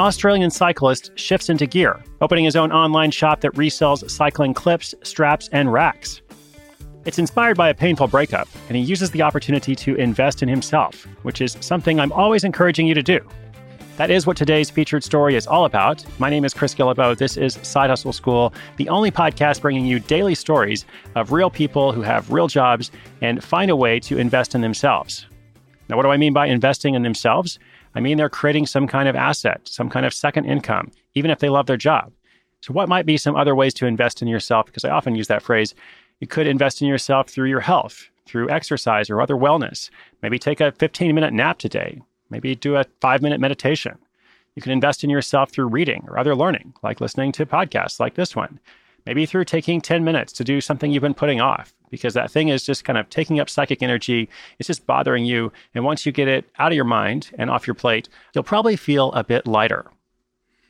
Australian cyclist shifts into gear, opening his own online shop that resells cycling clips, straps, and racks. It's inspired by a painful breakup, and he uses the opportunity to invest in himself, which is something I'm always encouraging you to do. That is what today's featured story is all about. My name is Chris Guillebeau. This is Side Hustle School, the only podcast bringing you daily stories of real people who have real jobs and find a way to invest in themselves. Now, what do I mean by investing in themselves? I mean they're creating some kind of asset, some kind of second income, even if they love their job. So, what might be some other ways to invest in yourself? Because I often use that phrase. You could invest in yourself through your health, through exercise or other wellness. Maybe take a 15 minute nap today. Maybe do a five minute meditation. You can invest in yourself through reading or other learning, like listening to podcasts like this one. Maybe through taking 10 minutes to do something you've been putting off because that thing is just kind of taking up psychic energy. It's just bothering you. And once you get it out of your mind and off your plate, you'll probably feel a bit lighter.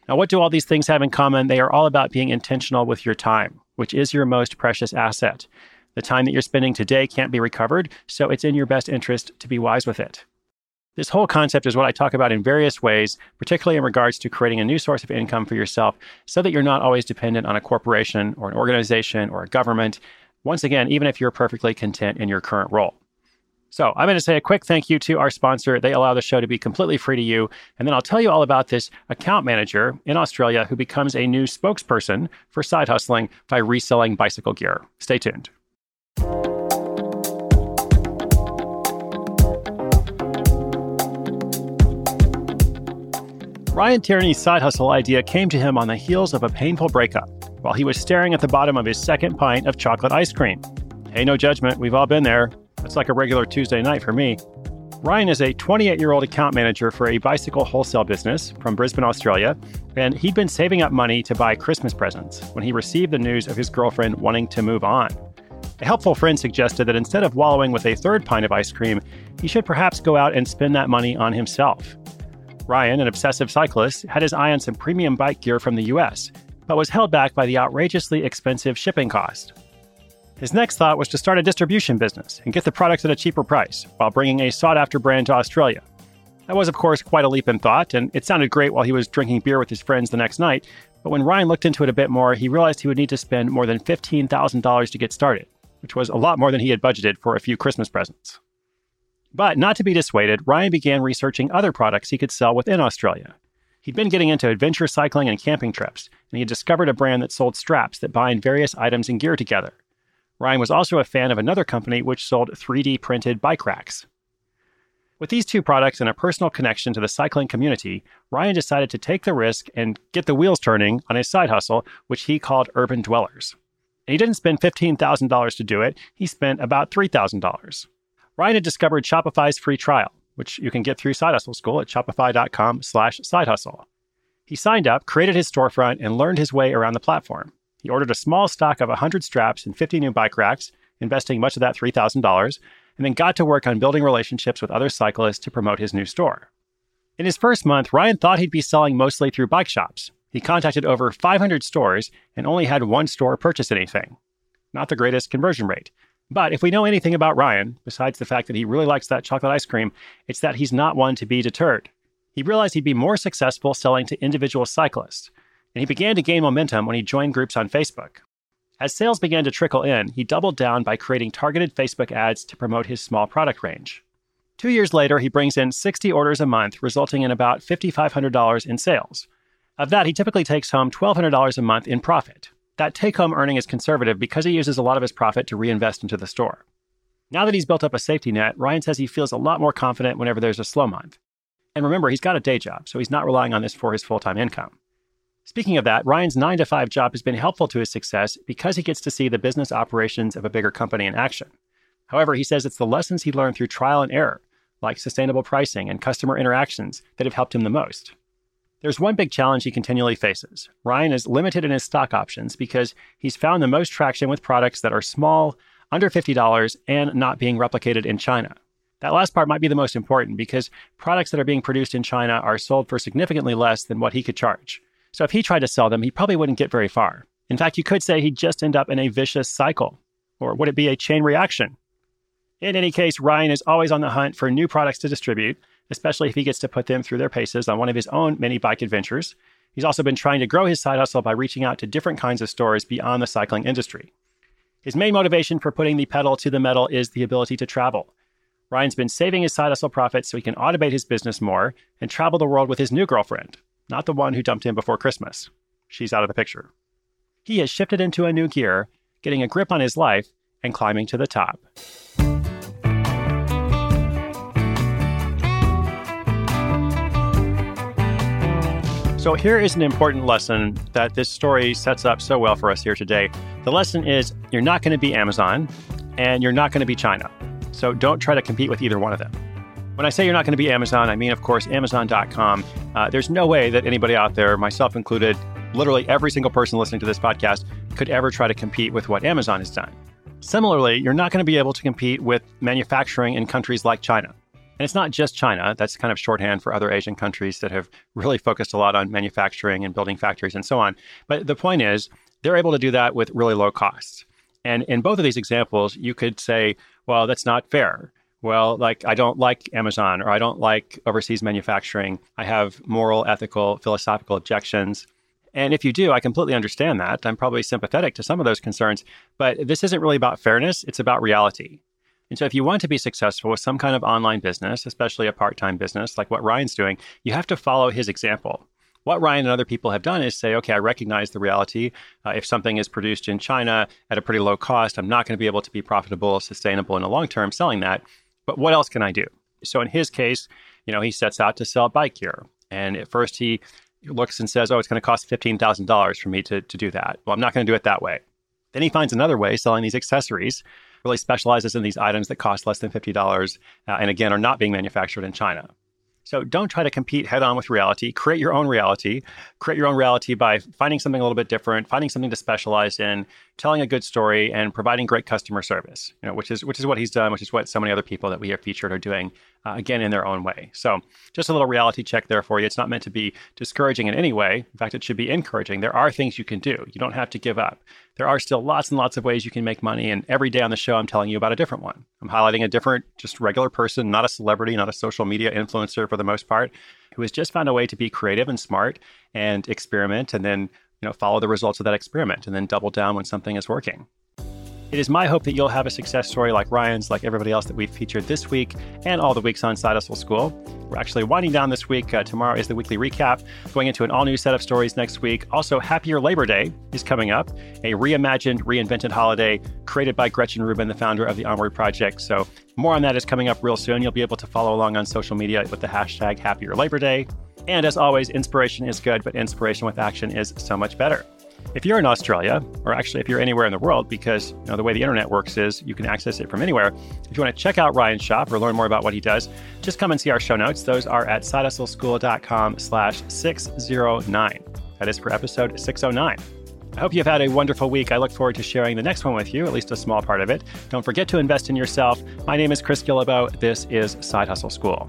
Now, what do all these things have in common? They are all about being intentional with your time, which is your most precious asset. The time that you're spending today can't be recovered, so it's in your best interest to be wise with it. This whole concept is what I talk about in various ways, particularly in regards to creating a new source of income for yourself so that you're not always dependent on a corporation or an organization or a government. Once again, even if you're perfectly content in your current role. So, I'm going to say a quick thank you to our sponsor. They allow the show to be completely free to you. And then I'll tell you all about this account manager in Australia who becomes a new spokesperson for side hustling by reselling bicycle gear. Stay tuned. Ryan Tierney's side hustle idea came to him on the heels of a painful breakup while he was staring at the bottom of his second pint of chocolate ice cream. Hey, no judgment, we've all been there. It's like a regular Tuesday night for me. Ryan is a 28 year old account manager for a bicycle wholesale business from Brisbane, Australia, and he'd been saving up money to buy Christmas presents when he received the news of his girlfriend wanting to move on. A helpful friend suggested that instead of wallowing with a third pint of ice cream, he should perhaps go out and spend that money on himself. Ryan, an obsessive cyclist, had his eye on some premium bike gear from the US, but was held back by the outrageously expensive shipping cost. His next thought was to start a distribution business and get the products at a cheaper price while bringing a sought after brand to Australia. That was, of course, quite a leap in thought, and it sounded great while he was drinking beer with his friends the next night. But when Ryan looked into it a bit more, he realized he would need to spend more than $15,000 to get started, which was a lot more than he had budgeted for a few Christmas presents. But not to be dissuaded, Ryan began researching other products he could sell within Australia. He'd been getting into adventure cycling and camping trips, and he had discovered a brand that sold straps that bind various items and gear together. Ryan was also a fan of another company which sold 3D printed bike racks. With these two products and a personal connection to the cycling community, Ryan decided to take the risk and get the wheels turning on his side hustle, which he called Urban Dwellers. And he didn't spend $15,000 to do it, he spent about $3,000. Ryan had discovered Shopify's free trial, which you can get through Side Hustle School at shopify.com slash side hustle. He signed up, created his storefront, and learned his way around the platform. He ordered a small stock of 100 straps and 50 new bike racks, investing much of that $3,000, and then got to work on building relationships with other cyclists to promote his new store. In his first month, Ryan thought he'd be selling mostly through bike shops. He contacted over 500 stores and only had one store purchase anything. Not the greatest conversion rate. But if we know anything about Ryan, besides the fact that he really likes that chocolate ice cream, it's that he's not one to be deterred. He realized he'd be more successful selling to individual cyclists, and he began to gain momentum when he joined groups on Facebook. As sales began to trickle in, he doubled down by creating targeted Facebook ads to promote his small product range. Two years later, he brings in 60 orders a month, resulting in about $5,500 in sales. Of that, he typically takes home $1,200 a month in profit. That take home earning is conservative because he uses a lot of his profit to reinvest into the store. Now that he's built up a safety net, Ryan says he feels a lot more confident whenever there's a slow month. And remember, he's got a day job, so he's not relying on this for his full time income. Speaking of that, Ryan's 9 to 5 job has been helpful to his success because he gets to see the business operations of a bigger company in action. However, he says it's the lessons he learned through trial and error, like sustainable pricing and customer interactions, that have helped him the most. There's one big challenge he continually faces. Ryan is limited in his stock options because he's found the most traction with products that are small, under $50, and not being replicated in China. That last part might be the most important because products that are being produced in China are sold for significantly less than what he could charge. So if he tried to sell them, he probably wouldn't get very far. In fact, you could say he'd just end up in a vicious cycle. Or would it be a chain reaction? In any case, Ryan is always on the hunt for new products to distribute, especially if he gets to put them through their paces on one of his own mini bike adventures. He's also been trying to grow his side hustle by reaching out to different kinds of stores beyond the cycling industry. His main motivation for putting the pedal to the metal is the ability to travel. Ryan's been saving his side hustle profits so he can automate his business more and travel the world with his new girlfriend, not the one who dumped him before Christmas. She's out of the picture. He has shifted into a new gear, getting a grip on his life and climbing to the top. So, here is an important lesson that this story sets up so well for us here today. The lesson is you're not going to be Amazon and you're not going to be China. So, don't try to compete with either one of them. When I say you're not going to be Amazon, I mean, of course, Amazon.com. Uh, there's no way that anybody out there, myself included, literally every single person listening to this podcast, could ever try to compete with what Amazon has done. Similarly, you're not going to be able to compete with manufacturing in countries like China. And it's not just China, that's kind of shorthand for other Asian countries that have really focused a lot on manufacturing and building factories and so on. But the point is, they're able to do that with really low costs. And in both of these examples, you could say, well, that's not fair well, like I don't like Amazon or I don't like overseas manufacturing. I have moral, ethical, philosophical objections. And if you do, I completely understand that. I'm probably sympathetic to some of those concerns, but this isn't really about fairness, it's about reality. And so, if you want to be successful with some kind of online business, especially a part time business like what Ryan's doing, you have to follow his example. What Ryan and other people have done is say, okay, I recognize the reality. Uh, if something is produced in China at a pretty low cost, I'm not going to be able to be profitable, or sustainable in the long term selling that. But what else can I do? So in his case, you know, he sets out to sell bike gear. And at first he looks and says, oh, it's going to cost $15,000 for me to, to do that. Well, I'm not going to do it that way. Then he finds another way selling these accessories, really specializes in these items that cost less than $50 uh, and again are not being manufactured in China. So don't try to compete head on with reality. Create your own reality. Create your own reality by finding something a little bit different, finding something to specialize in, telling a good story, and providing great customer service. You know, which is which is what he's done, which is what so many other people that we have featured are doing, uh, again in their own way. So just a little reality check there for you. It's not meant to be discouraging in any way. In fact, it should be encouraging. There are things you can do. You don't have to give up there are still lots and lots of ways you can make money. And every day on the show, I'm telling you about a different one. I'm highlighting a different, just regular person, not a celebrity, not a social media influencer for the most part, who has just found a way to be creative and smart and experiment and then, you know, follow the results of that experiment and then double down when something is working. It is my hope that you'll have a success story like Ryan's, like everybody else that we've featured this week and all the weeks on Side Hustle School. We're actually winding down this week. Uh, tomorrow is the weekly recap, going into an all new set of stories next week. Also, Happier Labor Day is coming up, a reimagined, reinvented holiday created by Gretchen Rubin, the founder of the Onward Project. So, more on that is coming up real soon. You'll be able to follow along on social media with the hashtag Happier Labor Day. And as always, inspiration is good, but inspiration with action is so much better. If you're in Australia, or actually if you're anywhere in the world, because you know, the way the internet works is you can access it from anywhere, if you want to check out Ryan's shop or learn more about what he does, just come and see our show notes. Those are at sidehustleschool.com slash 609. That is for episode 609. I hope you've had a wonderful week. I look forward to sharing the next one with you, at least a small part of it. Don't forget to invest in yourself. My name is Chris Guillebeau. This is Side Hustle School.